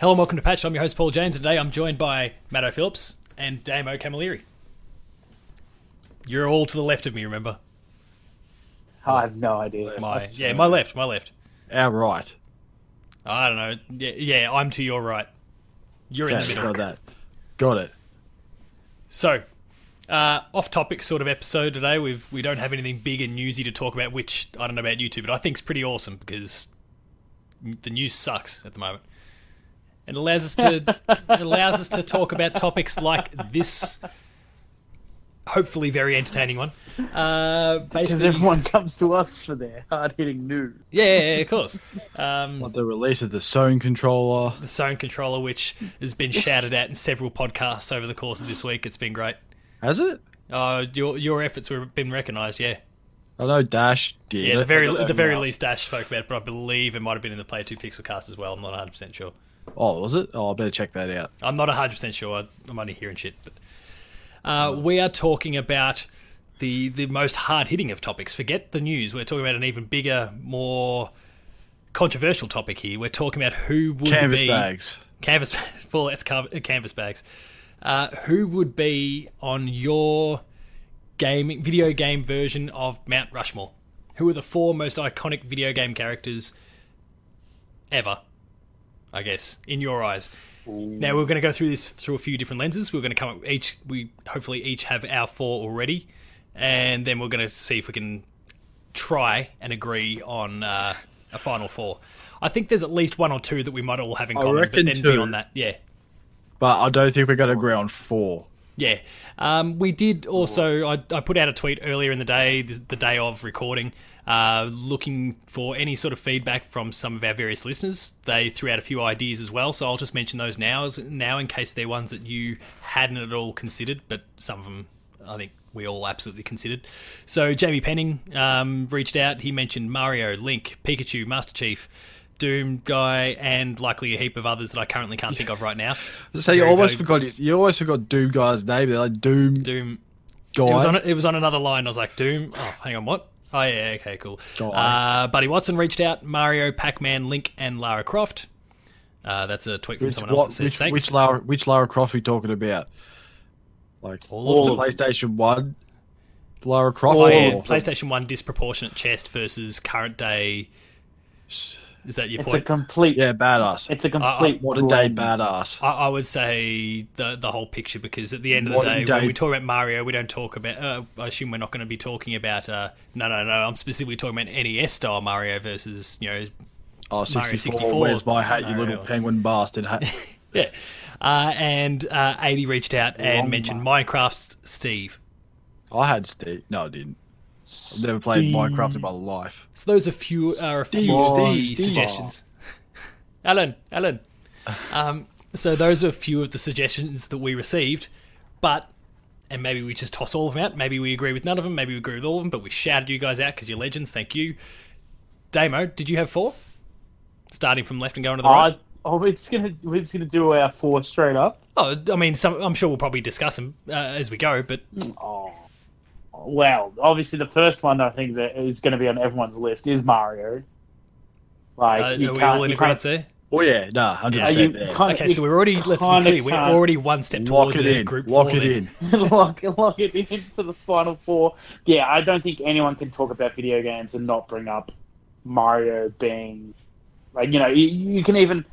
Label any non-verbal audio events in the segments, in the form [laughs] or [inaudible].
Hello and welcome to Patch. I'm your host Paul James. Today I'm joined by Matt O'Phillips and Damo Camilleri. You're all to the left of me, remember? I have no idea. My [laughs] yeah, my left, my left. Our right. I don't know. Yeah, yeah I'm to your right. You're in the middle. got that. Got it. So, uh, off-topic sort of episode today. We've we don't have anything big and newsy to talk about, which I don't know about you two, but I think is pretty awesome because the news sucks at the moment. It allows us to it allows us to talk about topics like this. Hopefully, very entertaining one. Uh, Because basically, everyone comes to us for their hard hitting news. yeah, yeah, yeah, of course. Um, Like the release of the Zone controller. the Zone controller, which has been shouted at in several podcasts over the course of this week. It's been great. Has it? Uh, your your efforts were been recognised. Yeah, I know Dash did. yeah. The very the very else- least, Dash spoke about it, but I believe it might have been in the Player Two Pixel cast as well. I'm not 100 percent sure. Oh, was it? Oh, I better check that out. I'm not 100 percent sure. I- I'm only hearing shit. But uh, we are talking about the the most hard hitting of topics. Forget the news. We're talking about an even bigger, more controversial topic here. We're talking about who would Canvas be bags. canvas [laughs] full let's canvas bags uh, who would be on your gaming video game version of mount rushmore who are the four most iconic video game characters ever i guess in your eyes now we're going to go through this through a few different lenses we're going to come up each we hopefully each have our four already and then we're going to see if we can try and agree on uh, a final four. I think there's at least one or two that we might all have in I common, but then two. beyond that, yeah, But I don't think we're going to agree on four. yeah. Um, we did also. I, I put out a tweet earlier in the day, the, the day of recording, uh, looking for any sort of feedback from some of our various listeners. They threw out a few ideas as well, so I'll just mention those now, as, now in case they're ones that you hadn't at all considered, but some of them I think we all absolutely considered. So Jamie Penning um, reached out. He mentioned Mario, Link, Pikachu, Master Chief. Doom guy and likely a heap of others that I currently can't think of right now. [laughs] So you Very, almost forgot his, you almost forgot Doom guy's name. They're like Doom, Doom guy. It was on it was on another line. I was like, Doom. Oh, hang on, what? Oh yeah, okay, cool. Uh, Buddy Watson reached out. Mario, Pac Man, Link, and Lara Croft. Uh, that's a tweet from which, someone else what, that says which, thanks. which Lara which Lara Croft are we talking about? Like All of the. PlayStation One, Lara Croft. Oh yeah, PlayStation One disproportionate chest versus current day. Is that your point? It's a complete. Yeah, badass. It's a complete Modern day blend. badass. I, I would say the the whole picture because at the end of the day, day- when we talk about Mario, we don't talk about. Uh, I assume we're not going to be talking about. Uh, no, no, no. I'm specifically talking about NES style Mario versus you know Oh, Mario 64, 64. Where's my hat, you little penguin bastard? hat? [laughs] Yeah. Uh, and uh, 80 reached out and Long mentioned Minecraft's Steve. I had Steve. No, I didn't. I've never played Steve. Minecraft in my life. So those are few are a few Steve, of Steve, Steve. suggestions. [laughs] Alan, Alan. Um, so those are a few of the suggestions that we received, but and maybe we just toss all of them out. Maybe we agree with none of them. Maybe we agree with all of them. But we shouted you guys out because you're legends. Thank you, Damo. Did you have four? Starting from left and going to the right. Oh, we're just gonna we're just gonna do our four straight up. Oh, I mean, some, I'm sure we'll probably discuss them uh, as we go. But Oh, well, obviously the first one I think that is going to be on everyone's list is Mario. Like uh, you are we can't, all in agreement can't, there? Oh yeah, no, hundred percent Okay, so we're already. Let's be clear. We're already one step Lock towards it a in. group Lock four [laughs] it in. lock, lock it in for the final four. Yeah, I don't think anyone can talk about video games and not bring up Mario being like you know you, you can even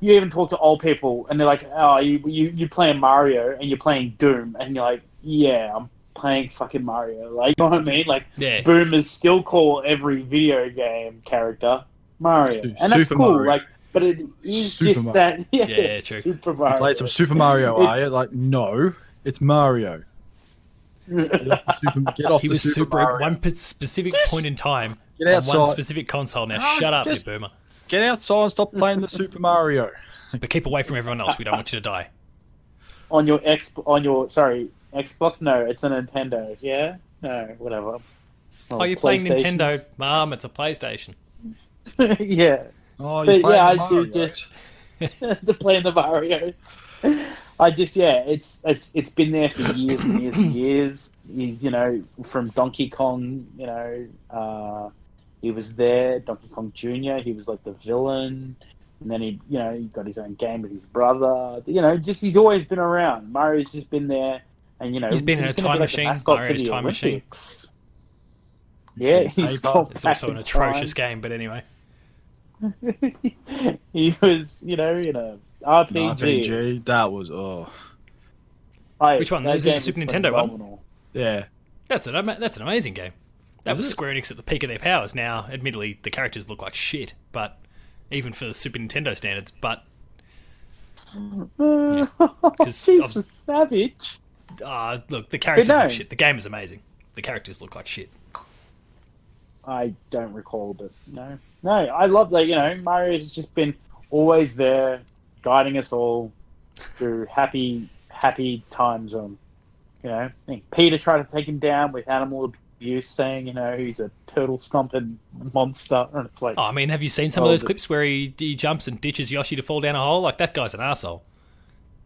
you even talk to old people and they're like oh you you you playing Mario and you're playing Doom and you're like yeah I'm playing fucking Mario like [laughs] you know what I mean like Yeah. boomers still call every video game character Mario Su- and that's cool Mario. like but it is Super just Mario. that [laughs] yeah, Yeah, true. Super Mario Played some Super Mario, [laughs] are you? Like, no, it's Mario. Get off the Super, get off He the was Super, super at one p- specific point in time Get on one specific console. Now Ah, shut up, you boomer. Get outside and stop playing the Super Mario. But keep away from everyone else. We don't want you to die. on your ex, on your sorry Xbox. No, it's a Nintendo. Yeah, no, whatever. Oh, you're playing Nintendo, Mom. It's a PlayStation. [laughs] yeah, Oh, but you're playing yeah, I Mario. do just [laughs] the playing the Mario. I just yeah, it's it's it's been there for years and years and years. He's you know from Donkey Kong, you know, uh, he was there. Donkey Kong Junior, he was like the villain. And then he, you know, he got his own game with his brother. You know, just he's always been around. Mario's just been there, and you know, He's been in a time machine, mascot Mario's the time machine. Yeah, been he's paper. It's also an atrocious game, but anyway. [laughs] he was, you know, in a RPG. RPG. That was oh Hey, Which one? that Is the Super was Nintendo one? yeah. That's an that's an amazing game. That Was was it? Square Enix at the peak of their powers. Now, admittedly, the characters look like shit, but even for the Super Nintendo standards, but [laughs] Uh, [laughs] 'Cause he's obvi- a savage. Uh, look, the characters look shit. The game is amazing. The characters look like shit. I don't recall, but no, no. I love that. You know, Mario has just been always there, guiding us all through happy, happy times. On, you know, I think PETA tried to take him down with animal abuse, saying, you know, he's a turtle stomping monster, [laughs] and it's like, Oh, I mean, have you seen some Oh, of those the- clips where he, he jumps and ditches Yoshi to fall down a hole? Like that guy's an asshole.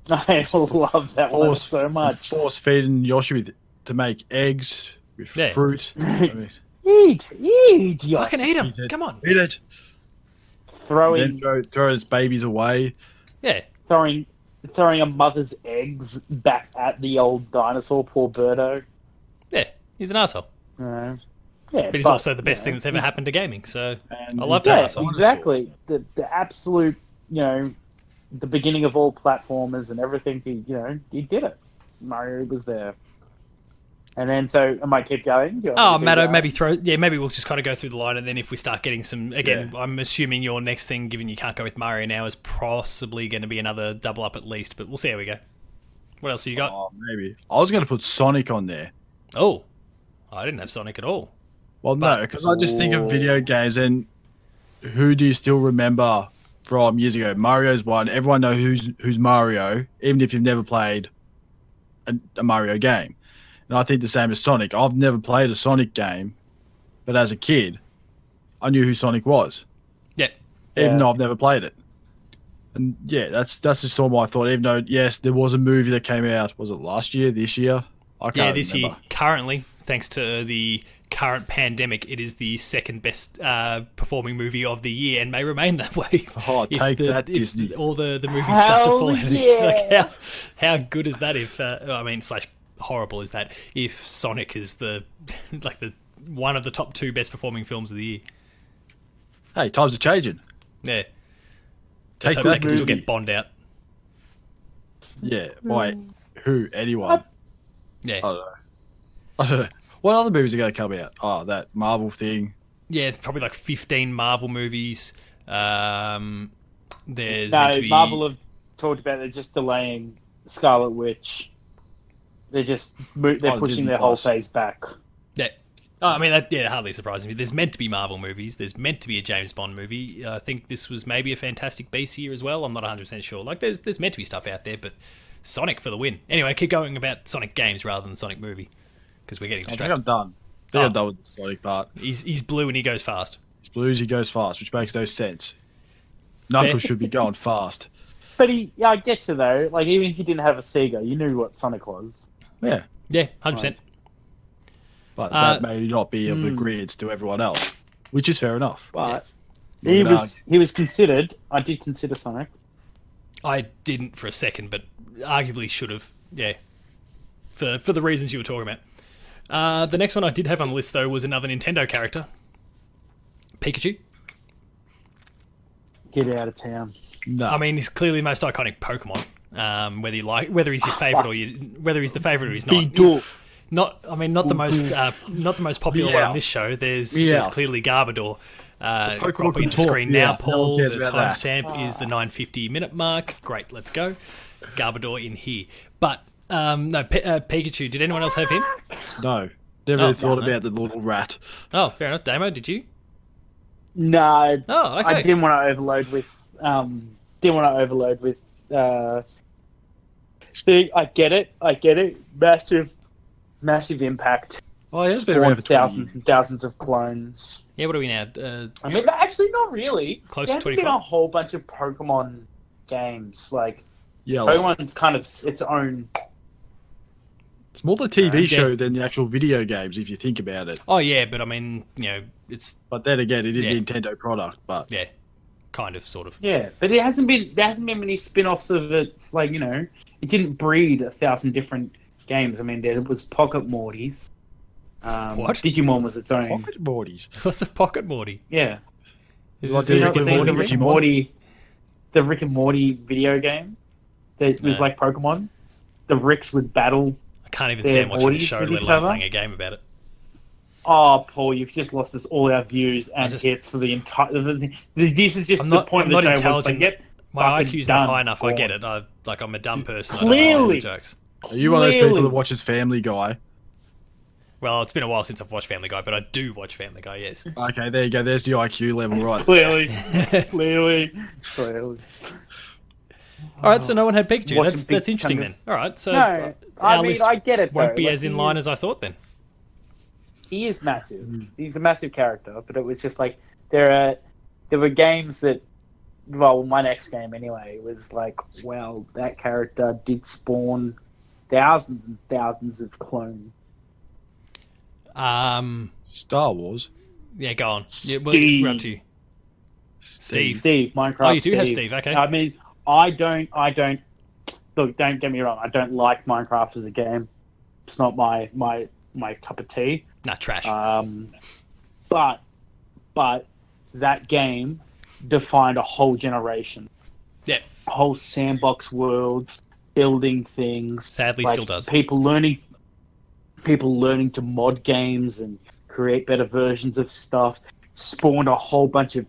[laughs] I love that one so much. Force feeding Yoshi with to make eggs with Yeah. fruit. [laughs] I mean, Eat, eat, Yoshi. Fucking eat him! Come on. eat it. Throwing, throw, throw its babies away. Yeah, throwing, throwing a mother's eggs back at the old dinosaur, poor Birdo. yeah. He's an asshole. You know? Yeah, But he's also the best you thing that's ever happened to gaming. So And I love that Yeah, asshole. exactly. The the absolute, you know, the beginning of all platformers and everything. He, you know, he did it. Mario was there. And then, so I might keep going. Do you Oh, me Matto, going? maybe throw. Yeah, maybe we'll just kind of go through the line, and then if we start getting some, again, I'm assuming your next thing, given you can't go with Mario now, is possibly going to be another double up at least. But we'll see how we go. What else have you got? Oh, maybe. I was going to put Sonic on there. Oh, I didn't have Sonic at all. Well, But- no, because I just think of video games and who do you still remember from years ago? Mario's one. Everyone know who's who's Mario, even if you've never played a, a Mario game. And I think the same as Sonic. I've never played a Sonic game, but as a kid, I knew who Sonic was, Yeah, even Yeah. though I've never played it. And yeah, that's that's just all my thought. Even though yes, there was a movie that came out. Was it last year? This year? I can't yeah. This remember. year, currently, thanks to the current pandemic, it is the second best uh, performing movie of the year, and may remain that [laughs] way. Oh, take the, that, if Disney. all the the movies start to Hell fall out. [laughs] yeah. Like how how good is that? If uh, I mean, slash horrible is that if Sonic is the [laughs] like the one of the top two best performing films of the year? Hey, times are changing. Yeah, Take let's hope that they can still movie. get Bond out. Yeah, by who? Anyone? Yeah, I don't know. I don't know. What other movies are going to come out? Oh, that Marvel thing. yeah, probably like fifteen Marvel movies. Um, there's No, be, Marvel have talked about they're just delaying Scarlet Witch. They're just they're Oh, pushing Disney their whole phase back. Yeah. Oh, I mean, that yeah, hardly surprising me. There's meant to be Marvel movies. There's meant to be a James Bond movie. Uh, I think this was maybe a Fantastic Beasts year as well. I'm not 100 percent sure. Like, there's there's meant to be stuff out there, but Sonic for the win. Anyway, keep going about Sonic games rather than Sonic movie because we're getting I think. I'm done. I think Oh. I'm done with the Sonic part. He's he's blue and he goes fast. It's blues, he goes fast, which makes no sense. Knuckles should be going fast. But he, yeah, I get you though. Like even if you didn't have a Sega, you knew what Sonic was. Yeah, Yeah, 100. percent but Uh, that may not be of hmm. agreement to everyone else, which is fair enough. But Not he gonna was he was considered. I did consider Sonic. I didn't for a second, but arguably should have. Yeah, for for the reasons you were talking about. Uh, the next one I did have on the list though was another Nintendo character, Pikachu. Get out of town. No, I mean, he's clearly the most iconic Pokemon. Um, whether you like, whether he's your favorite or you, whether he's the favorite or he's not. He's not, I mean, not the most, uh, not the most popular one Yeah. on this show. There's, Yeah. there's clearly Garbodor. Uh, The Pokemon crop can into screen now, No Paul. one cares The about that. timestamp is the 950 minute mark. Great, let's go. Garbodor in here, but um, no, P- uh, Pikachu. Did anyone else have him? no. Never Oh, really thought no. about the little rat. Oh, fair enough. Damo, did you? No, Oh, okay. I didn't want to overload with. Um, didn't want to overload with. Uh, see, I get it. I get it. Massive, massive impact. Oh, yeah, it's been around for Spawned 20 thousands and thousands of clones. Yeah, what are we now? Uh, I mean, actually, not really. Close there to hasn't been 25? a whole bunch of Pokemon games. Like Yeah, like, Pokemon's kind of its own. It's more the TV Uh, show than the actual video games, if you think about it. oh yeah, but I mean, you know, it's But then again, it is Yeah. a Nintendo product. But yeah, kind of, sort of. Yeah, but it hasn't been there hasn't been many spin-offs of it. It's like you know, it didn't breed a thousand different games. I mean, there was Pocket Mortys. Um, What? Digimon was its own. Pocket Mortys. What's a pocket Morty? Yeah, Is Like the a you know, Rick and the Morty Rick and Morty, the Rick and Morty video game that was like Pokemon. The Ricks would battle. I can't even stand watching the show, with let each alone other? playing a game about it. Oh, Paul, you've just lost us all our views and just- hits for the entire. The, the, this is just I'm the not- point I'm of the not show. where intelligent. Like, yep, My fucking IQ's not high enough. I get it. I, like I'm a dumb person. I don't Clearly. jokes. Are you one of those people Clearly. that watches Family Guy? Well, it's been a while since I've watched Family Guy, but I do watch Family Guy. Yes. Okay, there you go. There's the IQ level, right? Clearly, [laughs] clearly, [laughs] clearly. All right, so no one had Pikachu. Watching That's big that's interesting then. All right, so No, I our mean list I get it. won't though. be Like, as in line is- as I thought then. he is massive. He's a massive character, but it was just like there are there were games that well, my next game anyway was like, well, that character did spawn thousands and thousands of clones. Um, Star Wars. yeah, go on. Yeah, well, Steve. we're up to you. Steve. Steve, Minecraft. Oh, you do have Steve, okay. I mean, I don't. I don't. Look, don't get me wrong. I don't like Minecraft as a game. It's not my my my cup of tea. Not trash. Um, but but that game defined a whole generation. yeah, whole sandbox worlds, building things. sadly, like, still does. People learning, people learning to mod games and create better versions of stuff. Spawned a whole bunch of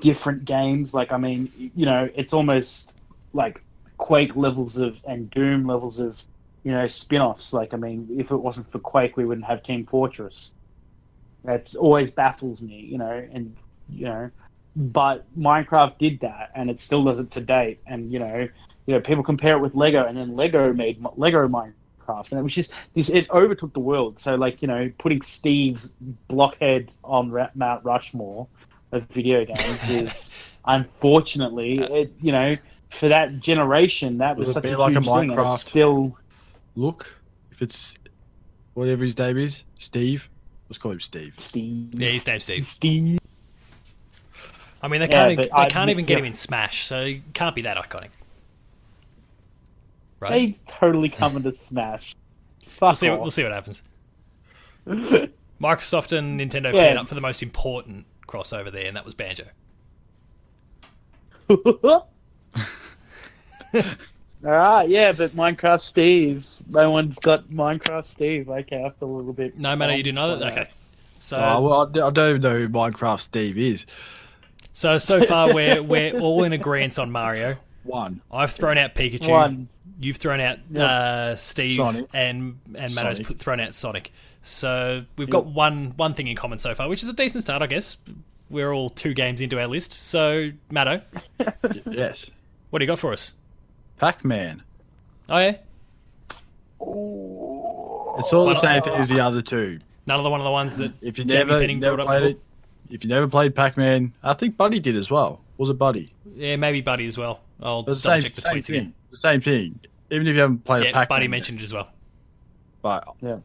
different games. Like I mean, you know, it's almost like Quake levels of and Doom levels of you know spin-offs. Like I mean, if it wasn't for Quake, we wouldn't have Team Fortress. That always baffles me, you know, and you know, but Minecraft did that, and it still does it to date. And you know, you know, people compare it with Lego, and then Lego made Lego Minecraft, and it was just this. It overtook the world. So, like, you know, putting Steve's blockhead on Mount Rushmore of video games [laughs] is unfortunately, uh, it, you know, for that generation, that was Will such be a like a huge thing. and it's still, Look, if it's whatever his name is, Steve. Let's call him Steve. Steve. Yeah, his name's Steve. Steve. I mean, they can't. but they I- can't even get him in Smash, so it can't be that iconic, right? They totally come into [laughs] Smash. Fuck we'll see. What, off. we'll see what happens. [laughs] Microsoft and Nintendo Yeah. paired up for the most important crossover there, and that was Banjo. Alright, [laughs] yeah, but Minecraft Steve. No one's got Minecraft Steve. Okay, I feel a little bit. No matter you do know that. Okay. So oh, well, I, I don't even know who Minecraft Steve is. so so far [laughs] we're we're all in agreement on Mario. One. I've thrown out Pikachu. One. You've thrown out Yep. uh, Steve, Sonic. and and Matto's Sonic. thrown out Sonic. So we've got one one thing in common so far, which is a decent start, I guess. We're all two games into our list. So Matto, [laughs] yes. what do you got for us? Pac-Man. Oh yeah, It's all the same thing as the other two. none of the one of the ones that If you Jamie never, Penning never brought played before. it, if you never played Pac-Man, I think Buddy did as well. Was it Buddy? Yeah, maybe Buddy as well. I'll It double was the same, check the same tweets thing. again. The same thing. Even if you haven't played a Yeah, Pac-Man, Buddy mentioned it as well. but Yeah.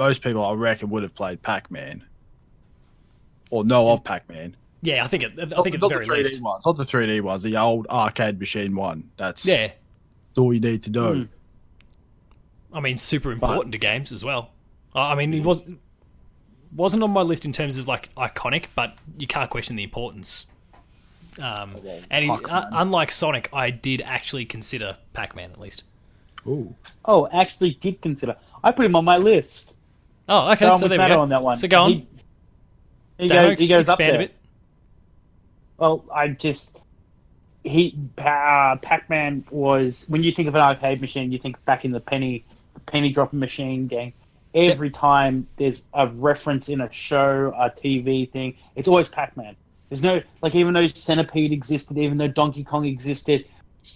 Most people I reckon would have played Pac-Man or know of Pac-Man. Yeah, I think it. I Not, think at not the very the 3D least. ones, not the 3D ones, the old arcade machine one. That's Yeah, all you need to know. Mm. I mean, super important to games as well. I I mean, it was wasn't on my list in terms of like iconic, but you can't question the importance. Um, well, and he, Pac-Man. uh, unlike Sonic, I did actually consider Pac-Man at least. Ooh. Oh, actually, did consider. I put him on my list. Oh, okay. So so there we go. on that one. So go on. He, he, goes, he goes up there. a bit. Well, I just he uh, Pac-Man was when you think of an arcade machine, you think back in the penny penny dropping machine game. Every time there's a reference in a show, a TV thing, it's always Pac-Man. There's no like even though Centipede existed, even though Donkey Kong existed,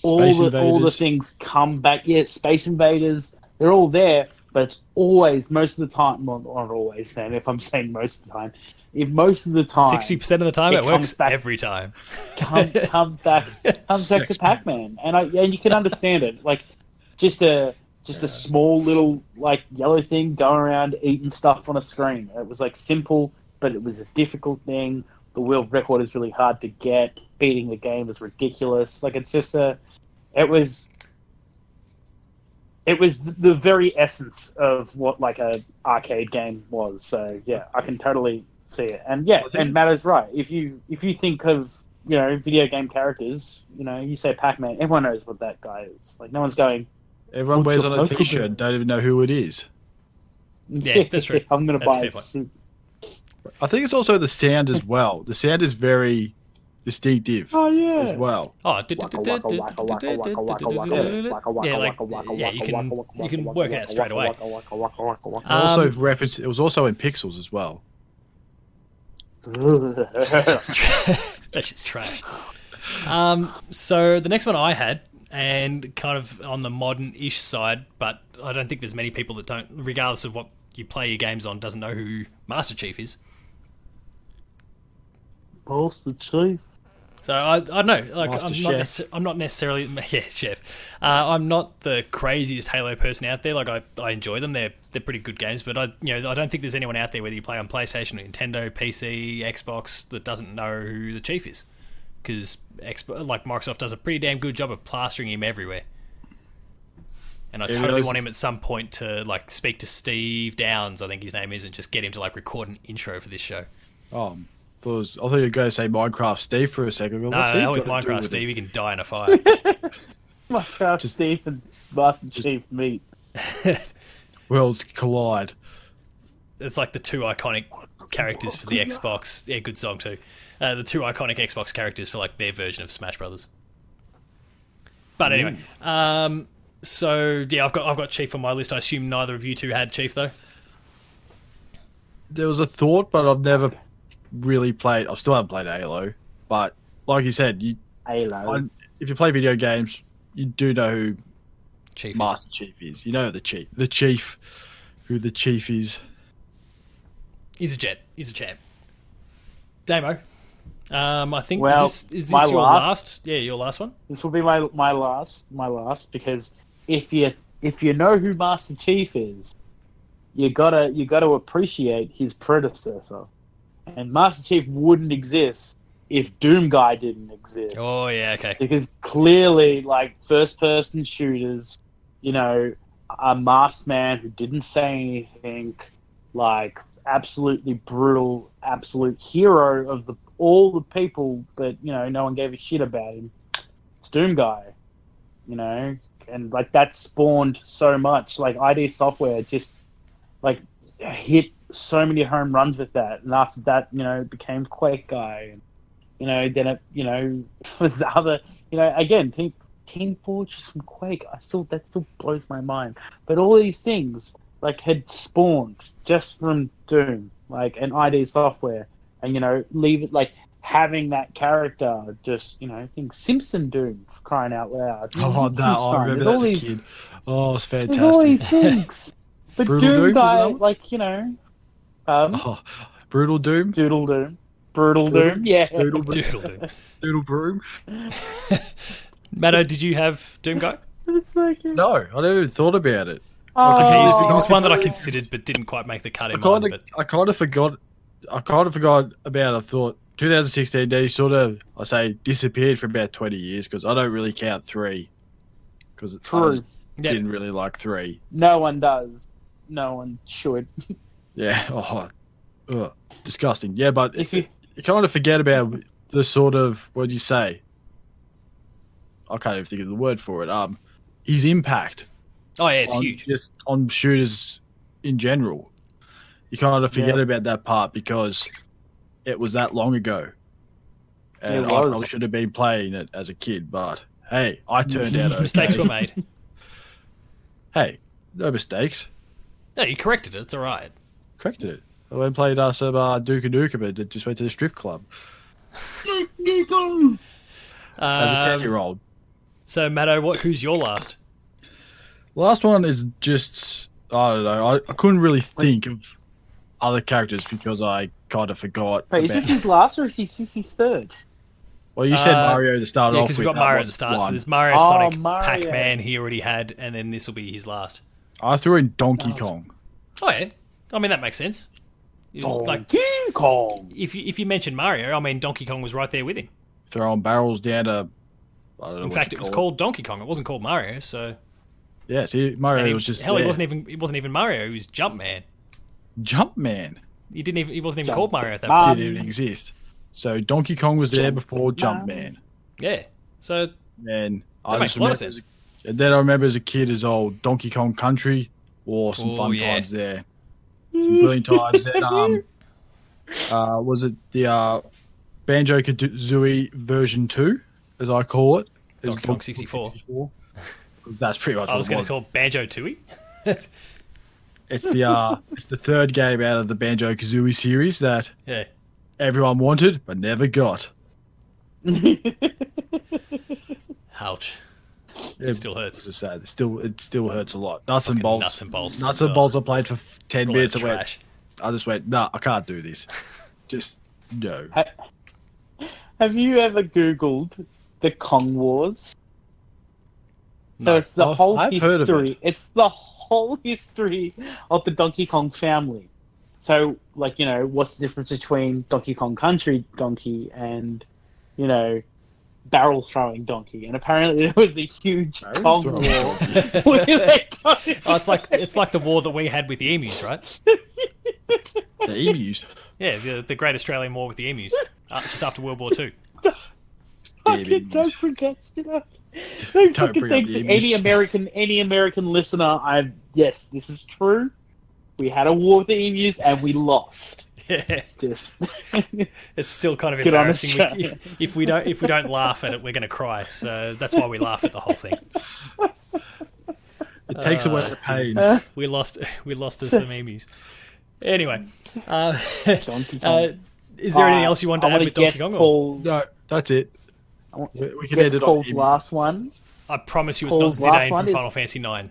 all Space the all the things come back. Yeah, Space Invaders, they're all there, but it's always most of the time. Well, not always. Then, if I'm saying most of the time, if most of the time Sixty percent of the time, it it, comes works back- every time. come [laughs] come back comes back to Pac Man, and I and you can understand it. Like just a just a small little like yellow thing going around eating stuff on a screen. It was like simple, but it was a difficult thing. the world record is really hard to get. Beating the game is ridiculous. Like it's just a, it was, it was the very essence of what like a arcade game was. So yeah, I can totally see it. And yeah, I think- and Matto's right. If you if you think of you know video game characters, you know you say Pac Man, everyone knows what that guy is. Like no one's going. Everyone wears your on a local t-shirt, band? don't even know who it is. Yeah, that's true. [laughs] I'm gonna That's buy fair a suit. I think it's also the sound as well. The sound is very distinctive Oh yeah. as well. Oh, yeah, like waka, waka, yeah, you can you can work it out straight away. Um, also referenced. It was also in pixels as well. [laughs] waka. [laughs] that shit's trash. Um, so the next one I had, and kind of on the modern-ish side, but I don't think there's many people that don't, regardless of what you play your games on, doesn't know who Master Chief is. Master Chief. So I, I don't know. Like Master I'm Chef. not, necess- I'm not necessarily [laughs] yeah, chef. Uh, I'm not the craziest Halo person out there. Like I, I enjoy them. They're they're pretty good games. But I you know I don't think there's anyone out there whether you play on PlayStation, Nintendo, PC, Xbox that doesn't know who the chief is. Because like Microsoft does a pretty damn good job of plastering him everywhere. And I totally want him at some point to like speak to Steve Downes, I think his name is, and just get him to like record an intro for this show. Oh, thought I thought you were going to say Minecraft Steve for a second. Well, No, what's he no, with got Minecraft with it? Steve, he can die in a fire. [laughs] Minecraft Just- Steve and Master Chief meet. [laughs] Worlds collide. it's like the two iconic characters for the Xbox. Yeah, good song too. Uh, the two iconic Xbox characters for like their version of Smash Brothers. But anyway, um, so yeah, I've got I've got Chief on my list. I assume neither of you two had Chief though. There was a thought, but I've never really played. I still haven't played Halo. But like you said, you Halo. I, if you play video games, you do know who Chief. Is. Master Chief is. You know the chief, the chief, who the chief is. He's a jet. He's a champ. Damo. Um, I think Well, is this, is my this your last- last? Yeah, your last one. This will be my my last my last because if you if you know who Master Chief is, you gotta you gotta appreciate his predecessor. And Master Chief wouldn't exist if Doom Guy didn't exist. Oh yeah, okay. Because clearly, like first person shooters, you know, a masked man who didn't say anything, like absolutely brutal, absolute hero of the all the people, but you know, no one gave a shit about him. It's Doom Guy, you know, and like that spawned so much. Like ID Software just like hit so many home runs with that, and after that, you know, became Quake Guy, and you know, then it, you know, [laughs] was the other, you know, again, Team Team Fortress from Quake. I still that still blows my mind. But all these things like had spawned just from Doom, like an ID Software, and you know, leave it like having that character just you know, think Simpson Doom for crying out loud. Oh, that I remember that as a these- kid. Oh, it's There's all these fantastic. [laughs] things. But Brutal Doom Doom, guy, like you know, um, Oh, brutal doom, Doodle Doom, Brutal Doodle- Doom, yeah. Doodle Doom, [laughs] Doodle doo. doodle broom. [laughs] Matto, did you have Doom Guy? It's No, I never even thought about it. oh, Okay, he was, he was one that I considered but didn't quite make the cut I in kind mind. of, But I kind of forgot. I kind of forgot about. I thought 2016. They sort of, I say, disappeared for about 20 years because I don't really count three. Because I True. just yeah, didn't really like three. No one does. No one should. [laughs] Yeah. [laughs] Oh, ugh, disgusting. Yeah, but If you you kind of forget about the sort of what do you say? I can't even think of the word for it. Um, his impact oh yeah, it's on huge. just on shooters in general. You kind of forget Yeah. about that part because it was that long ago, and I probably should have been playing it as a kid. But hey, I turned out okay. Mistakes were made. [laughs] Hey, no mistakes. No, you corrected it. It's all right. Corrected it. I went and played uh, some uh, Duke Nukem, but just went to the strip club [laughs] as a Um, ten-year-old. so, Matto, what? Who's your last? Last one is just I don't know. I, I couldn't really think of other characters because I kind of forgot. wait, is this his last or is this his third? well, you said Uh, Mario to start Yeah, off because we've got Mario at was the start. So one. there's Mario, Oh, Sonic, Mario. Pac-Man. He already had, and then this will be his last. I threw in Donkey Oh. Kong. Oh yeah, I mean that makes sense. Like Donkey Kong. if you if you mention Mario, I mean Donkey Kong was right there with him. Throwing barrels down to. I don't know In fact, it was call called Donkey Kong. It wasn't called Mario. So Yeah, see, Mario he, was just hell, he wasn't even it wasn't even Mario. He was Jumpman. Jumpman. He didn't even he wasn't even Jump- called Mario at that Man. point. Didn't even exist. So Donkey Kong was there before Jumpman. Jumpman. Yeah. So And I makes a lot of sense. as- then I remember as a kid as old Donkey Kong Country or some Oh, fun yeah. times there. Some [laughs] brilliant times. Then um, uh, was it the uh, Banjo Kazooie version two, as I call it? Donkey Kong 64. 64. That's pretty much I what was going to call Banjo Tooie. It's the uh, it's the third game out of the Banjo Kazooie series that yeah. everyone wanted but never got. Ouch. It still hurts. It's just sad. It still it still hurts a lot. Nuts and bolts. nuts and bolts. Nuts and bolts. I played for ten All minutes. I went. I just went. Nah, I can't do this. [laughs] Just no. Have you ever Googled the Kong Wars? So No. it's the Oh, whole I've heard of history. it. It's the whole history of the Donkey Kong family. So, like, you know, what's the difference between Donkey Kong Country Donkey and, you know, barrel throwing Donkey? And apparently there was a huge Barrel Kong war. donkey. [laughs] where they [laughs] got- Oh, it's like it's like the war that we had with the emus, right? The emus. Yeah, the, the Great Australian War with the emus, uh, just after World War Two. [laughs] fucking don't forget, you know. Don't fucking bring up the any American any American listener. I yes, this is true. We had a war with the emus and we lost. Yeah, [laughs] Just [laughs] it's still kind of Good on embarrassing. Australia. If, if we don't if we don't laugh at it, we're going to cry. So that's why we laugh at the whole thing. It takes away Uh, the pain. Uh, We lost we lost to some emus. Anyway, uh, Donkey [laughs] uh, Kong. is there anything Uh, else you want to I add wanna with Donkey Kong? or- Paul, no, that's it. We, we can guess end it on Paul's emu. last one I promise you, it's not Paul's last Zidane one from is- Final Fantasy Nine.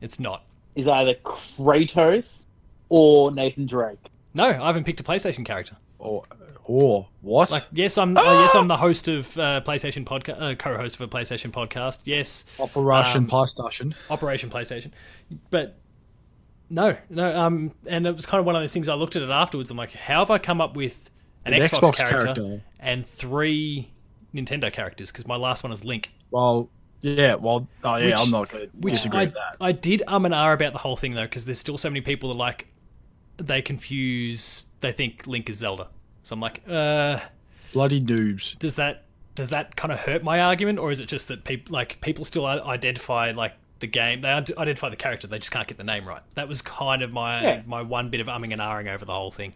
It's not. is either Kratos or Nathan Drake. No, I haven't picked a PlayStation character. Or, or what? Like, yes, I'm. Uh, yes, I'm the host of uh, PlayStation podcast, uh, co-host of a PlayStation podcast. Yes, Operation um, PlayStation. Operation PlayStation, but no, no. Um, and it was kind of one of those things. I looked at it afterwards. I'm like, how have I come up with an, An Xbox, Xbox character, character. and three Nintendo characters? Because my last one is Link, Well, yeah. Well, oh yeah. Which- I'm not going to disagree I with that. I did um and ah about the whole thing though, because there's still so many people that like they confuse. They think Link is Zelda. So I'm like, uh. Bloody noobs. does that does that kind of hurt my argument, or is it just that people like people still identify like the game? They identify the character, they just can't get the name right. That was kind of my Yeah. my one bit of umming and ahhing over the whole thing.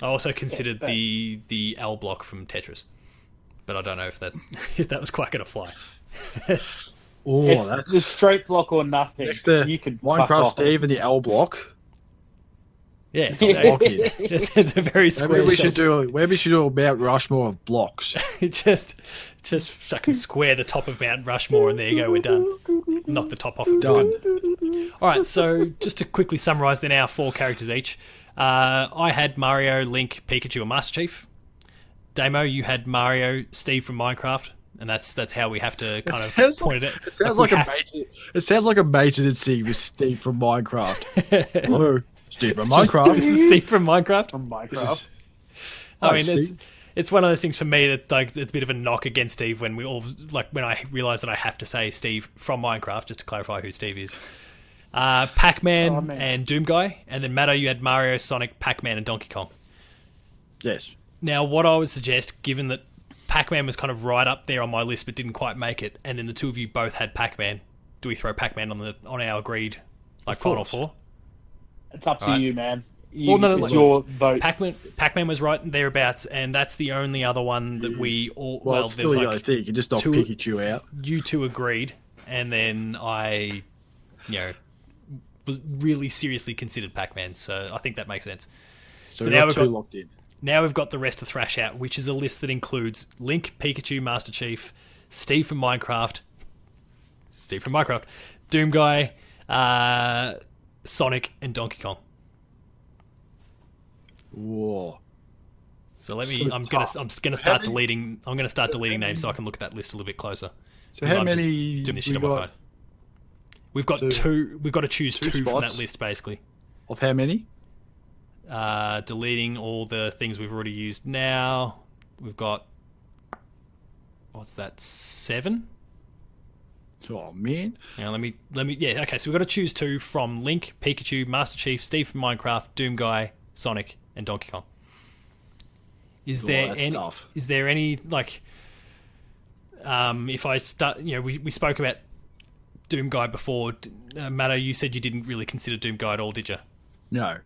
I also considered fair. the the L block from Tetris, but I don't know if that [laughs] if that was quite going to fly. [laughs] Oh, that's the straight block or nothing. next to you can fuck Minecraft off. Steve and the L block. Yeah, [laughs] block [laughs] in. it's, it's a very Maybe square. we shot. should do. Maybe we should do a Mount Rushmore of blocks. [laughs] just just fucking square the top of Mount Rushmore, and there you go, we're done. Knock the top off it. Done. All right, so just to quickly summarize, then our four characters each. Uh, I had Mario, Link, Pikachu, and Master Chief. Damo, you had Mario, Steve from Minecraft, and that's that's how we have to kind of sounds point it. It sounds we like, a have- mated, It sounds like a mated scene with Steve from Minecraft. Hello, Steve from Minecraft. This is Steve from Minecraft. From Minecraft. is- I Hi, mean, it's Steve. it's one of those things for me that like it's a bit of a knock against Steve when we all like when I realize that I have to say Steve from Minecraft just to clarify who Steve is. Uh, Pac-Man Oh, man. and Doom Guy, and then Matto, you had Mario, Sonic, Pac-Man, and Donkey Kong. yes. Now, what I would suggest, given that Pac-Man was kind of right up there on my list but didn't quite make it, and then the two of you both had Pac-Man, do we throw Pac-Man on the on our agreed like final course. four? It's up to Alright. you, man. You, Well, no, no, it's like- your vote. Pac-Man, Pac-Man was right thereabouts, and that's the only other one that we all Well, well, it's there still was the like only thing. You can just knock two- Pikachu out. you two agreed, and then I, you know, was really seriously considered Pac-Man. So I think that makes sense. So, So we now we've got- locked in. Now we've got the rest to thrash out, which is a list that includes Link, Pikachu, Master Chief, Steve from Minecraft, Steve from Minecraft, Doom Guy, uh, Sonic, and Donkey Kong. Whoa. So let me. So I'm gonna. I'm gonna start many- deleting. I'm gonna start deleting names so I can look at that list a little bit closer. So how I'm many doing this shit on my phone. We've got Two. two. We've got to choose two, Two from that list, basically. of how many? uh, deleting all the things we've already used now. We've got what's that? Seven. Oh man, Now let me let me yeah okay. So we've got to choose two from Link, Pikachu, Master Chief, Steve from Minecraft, Doom Guy, Sonic, and Donkey Kong. Is there any? tough. Is there any like? Um, if I start, you know, we, we spoke about Doom Guy before. Uh, Matto, you said you didn't really consider Doom Guy at all, did you? no.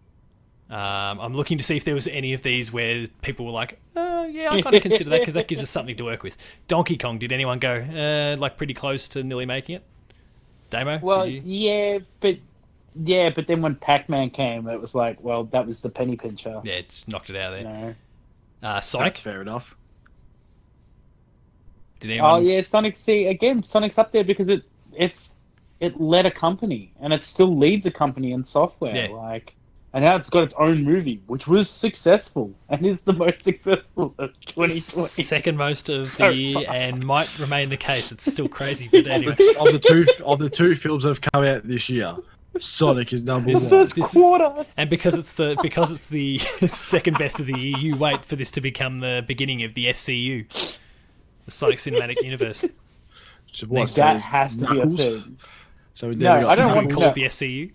Um, I'm looking to see if there was any of these where people were like, uh, "Yeah, I kind of consider that because that gives us something to work with." Donkey Kong, did anyone go uh, like pretty close to nearly making it? Damo. Well, did you? yeah, but yeah, but then when Pac-Man came, it was like, well, that was the penny pincher. Yeah, it's knocked it out of there. know? Uh, That's Sonic, fair enough. did anyone? Oh yeah, Sonic. See again, Sonic's up there because it it's it led a company and it still leads a company in software. Yeah. Like, and now it's got its own movie, which was successful and is the most successful of 2020. Second most of the Oh, year fuck. and might remain the case. It's still crazy, [laughs] but Of the, of the two of the two films that have come out this year, Sonic is number This- one. This- quarter. And because it's the because it's the [laughs] second best of the year, you wait for this to become the beginning of the SCU, the Sonic Cinematic Universe. Which what, That so has to be a thing. So we No, never got I don't want we Knuckles. call it the SCU.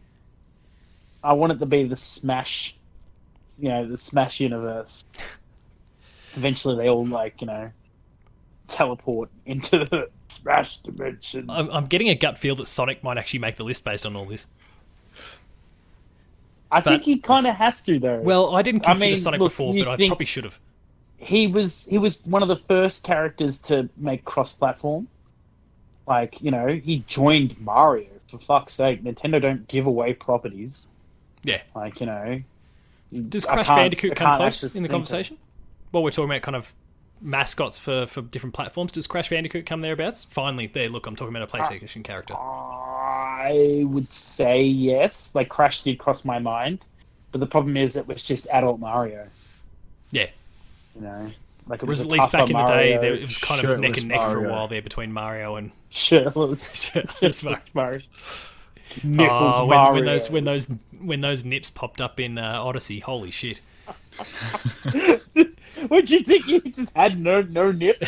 I want it to be the Smash, you know, the Smash universe. Eventually, they all like you know teleport into the Smash dimension. I'm, I'm getting a gut feel that Sonic might actually make the list based on all this. I but- think he kind of has to though. Well, I didn't I consider mean, Sonic look, before, but I probably should have. he was he was one of the first characters to make cross-platform. Like you know, he joined Mario. For fuck's sake, Nintendo don't give away properties. Yeah. Like you know, Does Crash Bandicoot come close in the think of- conversation? Well, we're talking about kind of mascots for, for different platforms. Does Crash Bandicoot come thereabouts? Finally, there. Look, I'm talking about a uh, PlayStation character. I would say yes. Like Crash did cross my mind, but the problem is it was just adult Mario. Yeah. You know, like it Whereas was at least back in the day, there, it was kind of neck and neck for a while there between Mario and shirtless, [laughs] [laughs] shirtless Mario. Mario. Oh, when, Mario. when those when those when those nips popped up in uh, Odyssey, holy shit! [laughs] Would you think you just had no no nip?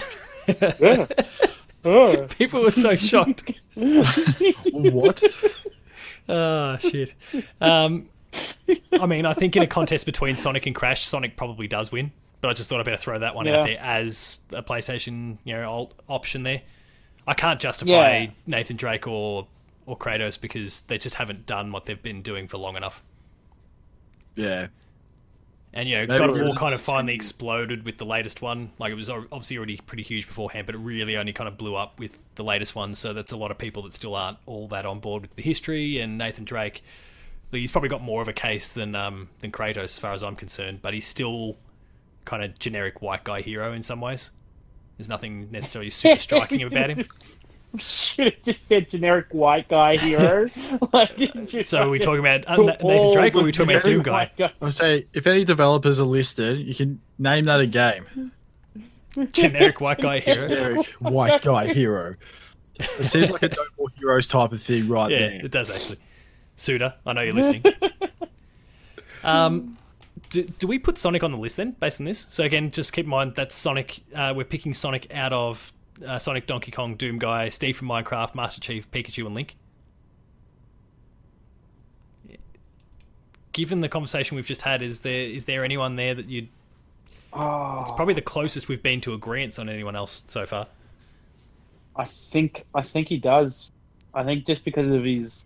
yeah. Oh. [laughs] People were so shocked. [laughs] what? Oh shit. Um, I mean, I think in a contest between Sonic and Crash, Sonic probably does win. But I just thought I'd better throw that one Yeah. out there as a PlayStation, you know, alt option there. I can't justify Yeah. Nathan Drake or or Kratos because they just haven't done what they've been doing for long enough. Yeah. And you know, Maybe God of War kind of finally exploded with the latest one. Like it was obviously already pretty huge beforehand, but it really only kind of blew up with the latest one. So that's a lot of people that still aren't all that on board with the history. And Nathan Drake, he's probably got more of a case than um, than Kratos, as far as I'm concerned. But he's still kind of generic white guy hero in some ways. There's nothing necessarily super striking about him. [laughs] [laughs] Should have just said generic white guy hero. [laughs] like, just So are we talking about uh, [laughs] Nathan Drake, or are we talking about Doom generic Guy? I would say if any developers are listed, you can name that a game. Generic white guy hero. Generic white guy hero. It seems like a no more heroes type of thing right Yeah, there. it does actually. Suda, I know you're listening. um, do, do we put Sonic on the list then, based on this? So again, just keep in mind that Sonic. Uh, we're picking Sonic out of uh, Sonic, Donkey Kong, Doom Guy, Steve from Minecraft, Master Chief, Pikachu, and Link. Given the conversation we've just had, is there is there anyone there that you'd? Oh, It's probably the closest we've been to agreement on anyone else so far. I think I think he does. I think just because of his,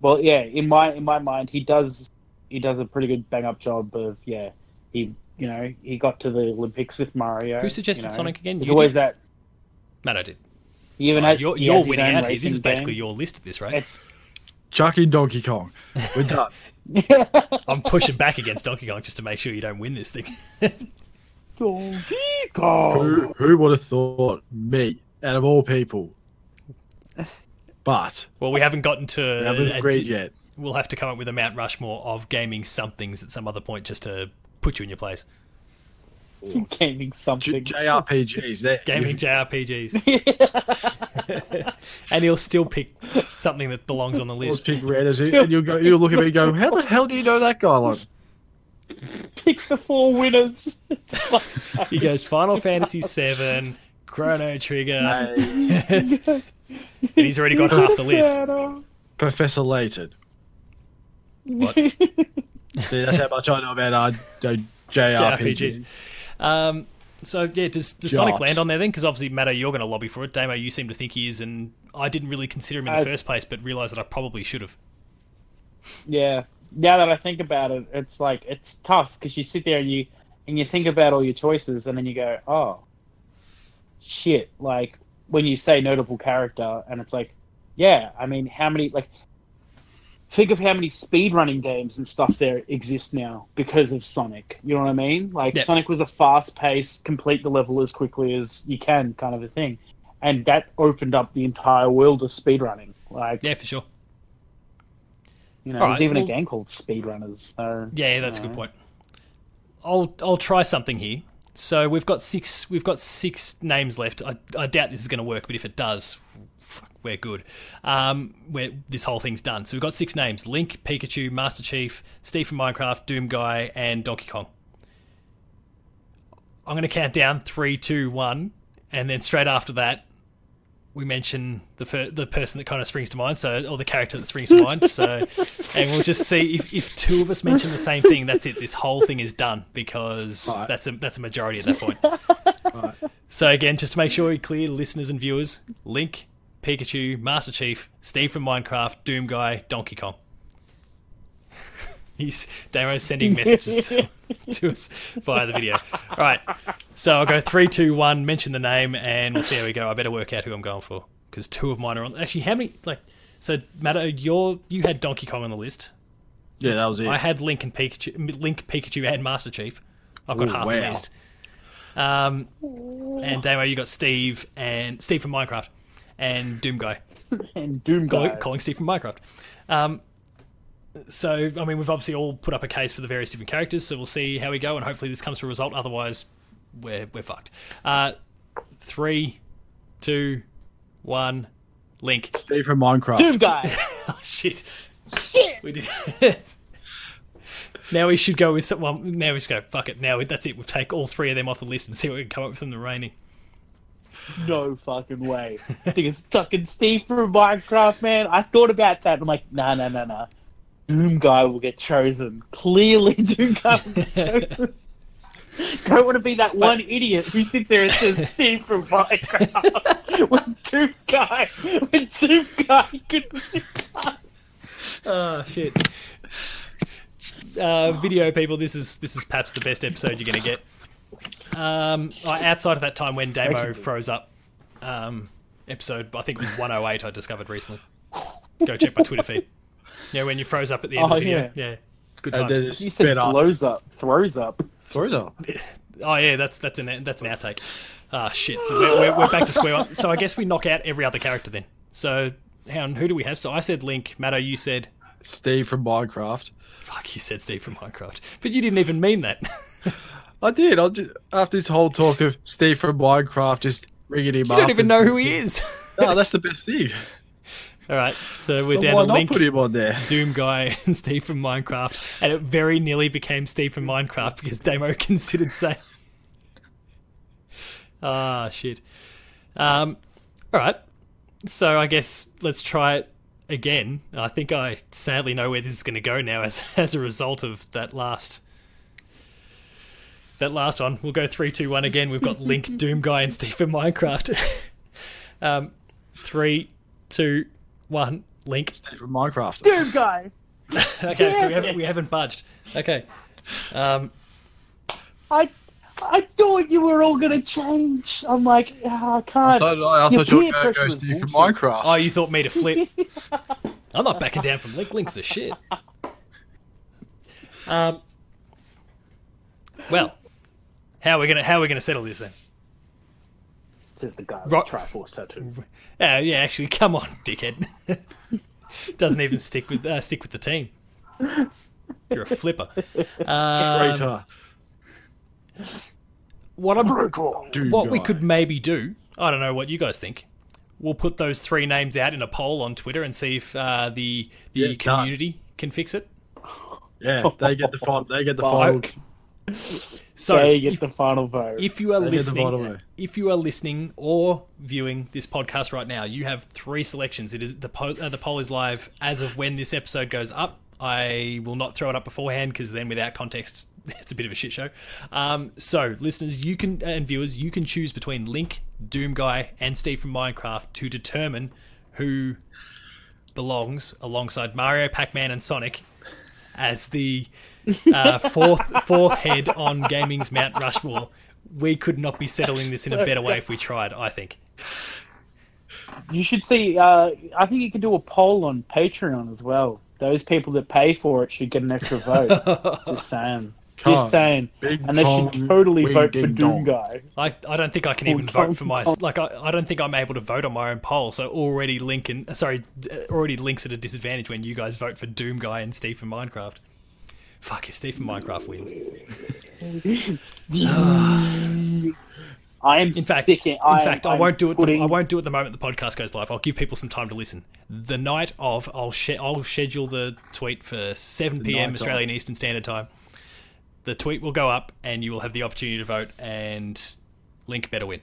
well, yeah, in my in my mind, he does he does a pretty good bang up job of yeah. He you know he got to the Olympics with Mario. Who suggested you know. Sonic again? There's You always did? that. Matt, I did. He even had, you're you're winning out here. This is basically game. your list at this rate. It's Chucky Donkey Kong. We're done. [laughs] I'm pushing back against Donkey Kong just to make sure you don't win this thing. [laughs] Donkey Kong. who, who would have thought me out of all people? But well, we haven't gotten to. we haven't a- agreed yet. We'll have to come up with a Mount Rushmore of gaming somethings at some other point just to put you in your place. [laughs] Gaming J- something. JRPGs. There. Gaming JRPGs. [laughs] and he'll still pick something that belongs on the list. pick red as [laughs] it, and you'll go. You'll look at me and go, "How the hell do you know that guy?" Like, picks the four winners. He goes Final Fantasy VII, Chrono Trigger, Hey, and he's already got half the list. Professor Layton. What? See, that's how much I know about uh, the JRPGs. JRPGs. Um, so yeah, does, does Sonic land on there then? Because obviously, Matto, you're going to lobby for it. Damo, you seem to think he is, and I didn't really consider him in the I- first place, but realised that I probably should have. Yeah. Now that I think about it, it's like it's tough because you sit there and you and you think about all your choices, and then you go, "Oh, shit!" Like when you say notable character, and it's like, yeah, I mean, how many like think of how many speedrunning games and stuff there exist now because of Sonic. You know what I mean? Like Yeah. Sonic was a fast-paced, complete the level as quickly as you can kind of a thing, and that opened up the entire world of speedrunning. Like Yeah, for sure. you know, All there's right, even a game called Speedrunners. So Yeah, that's a good point. I'll I'll try something here. So we've got six we've got six names left. I, I doubt this is going to work, but if it does, fuck, we're good. Um, where this whole thing's done. So we've got six names: Link, Pikachu, Master Chief, Steve from Minecraft, Doom Guy, and Donkey Kong. I'm going to count down three, two, one, and then straight after that, we mention the fir- the person that kind of springs to mind, so or the character that springs to mind. So, [laughs] and we'll just see if, if two of us mention the same thing. That's it. This whole thing is done because Alright. that's a that's a majority at that point. [laughs] So again, just to make sure you're clear, listeners and viewers: Link, Pikachu, Master Chief, Steve from Minecraft, Doom Guy, Donkey Kong. [laughs] He's Damo's sending messages to, to us via the video. All right, so I'll go three, two, one. Mention the name, and we'll see how we go. I better work out who I'm going for because two of mine are on. Actually, how many? Like, so Matto, you're you had Donkey Kong on the list. Yeah, that was it. I had Link and Pikachu, Link, Pikachu, and Master Chief. I've got Ooh, half the list. Um, and Damo, you got Steve and Steve from Minecraft, and Doom Guy [laughs] and Doom Guy. calling Steve from Minecraft. Um, so I mean, we've obviously all put up a case for the various different characters, so we'll see how we go, and hopefully this comes to a result. Otherwise, we're we're fucked. Uh, three, two, one. Link. Steve from Minecraft. Doom Guy. [laughs] Oh shit. Shit. We did. now we should go with someone. Now we just go. Fuck it. Now that's it. We'll take all three of them off the list and see what we can come up with from the remaining. No fucking way. I think it's fucking Steve from Minecraft, man. I thought about that. I'm like, nah, nah, nah, nah. Doom Guy will get chosen. Clearly, [laughs] Doom Guy will get chosen. [laughs] Don't want to be that one idiot who sits there and says Steve from Minecraft [laughs] when Doom Guy, when Doom Guy could be Oh shit. Uh, video people, this is this is perhaps the best episode you're going to get. Um, uh, outside of that time when Damo froze up, um, episode I think it was 108. I discovered recently. Go check my Twitter feed. Yeah, when you froze up at the end Oh, of the video. yeah. Yeah, good And times. then You said better. blows up, throws up. Throws up. [laughs] Oh yeah, that's that's an that's an outtake. Ah shit. So we're, we're, we're back to square one. So I guess we knock out every other character then. So hang on, who do we have? So I said Link. Matto, you said Steve from Minecraft. fuck. You said Steve from Minecraft, but you didn't even mean that. [laughs] I did. I just after this whole talk of Steve from Minecraft, just ringing him you up. don't even know who he is. No, [laughs] that's the best thing. All right, so we're So down why to Link, put him on there? Doom Guy, [laughs] and Steve from Minecraft, and it very nearly became Steve from Minecraft because Damo [laughs] considered saying. Ah shit. Um, all right, so I guess let's try it again. I think I sadly know where this is going to go now as as a result of that last. That last one, we'll go three, two, one again. We've got Link, [laughs] Doom Guy, and Steve from Minecraft. [laughs] um, three, two, one. Link, Steve from Minecraft. Doom Guy. [laughs] Okay, so we haven't we haven't budged. Okay. Um, I I thought you were all gonna change. I'm like, ah, I I can't. thought, I Your thought you were peer going to pressure go Steve from. Minecraft. oh, you thought me to flip? I'm not backing down from Link. Link's the shit. Um. Well, how are we gonna how are we gonna settle this then? Says the guy with Rock- the Triforce tattoo. Uh, yeah, actually, come on, dickhead. [laughs] Doesn't even stick with uh, stick with the team. You're a flipper. Um, Traitor. what I'm Doom what we guy. could maybe do, I don't know what you guys think. We'll put those three names out in a poll on Twitter and see if uh, the the Yeah, done. community can fix it. Yeah, they get the final. They get the Well, final. So they get if, the final vote. if you are They get the bottom listening, if you are listening or viewing this podcast right now, you have three selections. It is the po- uh, the poll is live as of when this episode goes up. I will not throw it up beforehand because then, without context, [laughs] it's a bit of a shit show. Um, so, listeners, you can and viewers, you can choose between Link, Doom Guy, and Steve from Minecraft to determine who belongs alongside Mario, Pac-Man, and Sonic as the uh, fourth fourth head on gaming's Mount Rushmore. We could not be settling this in a better way if we tried. I think. you should see. Uh, I think you can do a poll on Patreon as well. Those people that pay for it should get an extra vote. [laughs] Just saying. Come Just saying. Big And they should totally vote for Doom Guy. I, I don't think I can even vote for my like I, I don't think I'm able to vote on my own poll. So already Lincoln sorry already Link's at a disadvantage when you guys vote for Doom Guy and Steve from Minecraft. Fuck if Steve from Minecraft wins. [sighs] I am In fact, sick. in I fact, I I'm won't do it. putting- The, I won't do it the moment the podcast goes live. I'll give people some time to listen. The night of, I'll sh- I'll schedule the tweet for 7 p.m. Australian of. Eastern Standard Time. The tweet will go up, and you will have the opportunity to vote. And Link better win.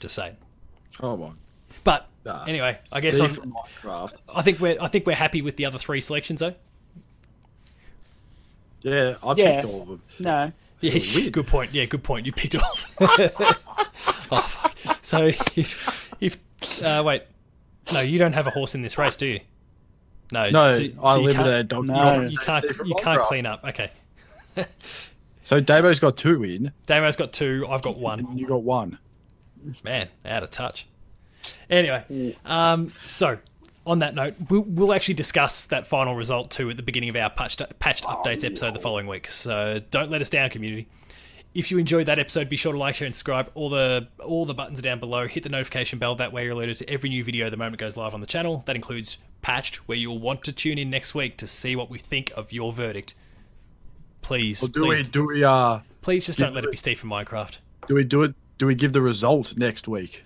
Just saying. Oh, Come on. But Nah. anyway, I guess Steve I'm, from Minecraft. I think we're I think we're happy with the other three selections though. Yeah, I Yeah. picked all of them. No. [laughs] Yeah, good point. Yeah, good point. You picked off. [laughs] [laughs] oh fuck. So if if uh, wait, no, you don't have a horse in this race, do you? No, No, so- I so live in a dog. No. You can't you can't Minecraft. clean up. Okay, So Dabo's got two in, Damo's got two. I've got one. you got one. Man, out of touch. Anyway, um, so on that note, we'll, we'll actually discuss that final result too at the beginning of our patched, patched updates episode the following week. So don't let us down, community. If you enjoyed that episode, be sure to like, share, and subscribe. All the all the buttons are down below. Hit the notification bell. That way, you're alerted to every new video the moment it goes live on the channel. That includes patched, where you'll want to tune in next week to see what we think of your verdict. Please, Well, do we please, do we uh please, just don't let it be Steve from Minecraft. do we do it? Do we give the result next week?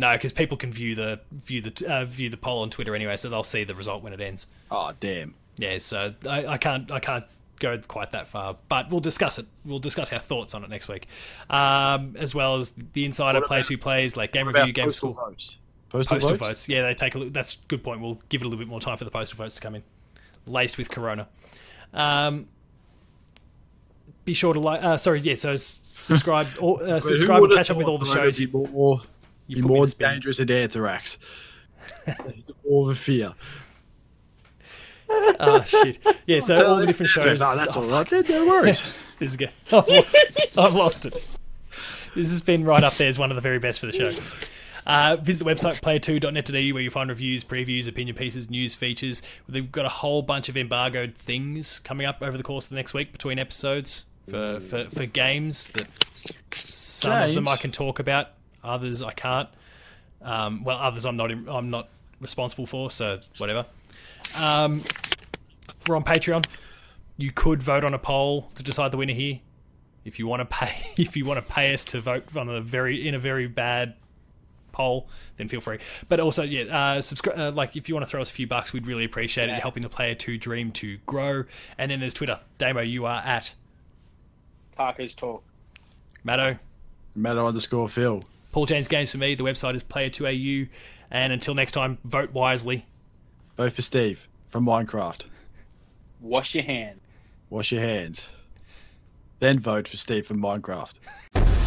No, because people can view the view the uh, view the poll on Twitter anyway, so they'll see the result when it ends. Oh damn! Yeah, so I, I can't I can't go quite that far, but we'll discuss it. We'll discuss our thoughts on it next week, um, as well as the insider What play about- two plays like game review, game postal school, votes? Postal, postal votes? votes. Yeah, they take a look. That's a good point. We'll give it a little bit more time for the postal votes to come in, laced with Corona. Um, be sure to like. Uh, sorry, yeah. So subscribe, or, uh, subscribe and catch up with all the shows. More, You be put me more dangerous than anthrax. [laughs] All the fear. Oh shit! Yeah, so all the different shows. No, that's Oh, all right. No worries. This is good. I've lost, I've lost it. This has been right up there as one of the very best for the show. Uh, visit the website player2.net.de where you find reviews, previews, opinion pieces, news features. We've got a whole bunch of embargoed things coming up over the course of the next week between episodes for, for, for games that some of them I can talk about, others I can't. Um, well, others I'm not I'm not responsible for, so whatever. Um, we're on Patreon. You could vote on a poll to decide the winner here. If you want to pay, [laughs] if you want to pay us to vote on a very in a very bad poll, then feel free. But also, yeah, uh, subscribe. Uh, like if you want to throw us a few bucks, we'd really appreciate it. Helping the player to dream to grow. And then there's Twitter. Damo, you are at Parker's talk. Matto. Matter underscore Phil. Paul James Games for me. The website is player2au. And until next time, vote wisely. Vote for Steve from Minecraft. Wash your hands. Wash your hands. Then vote for Steve from Minecraft. [laughs]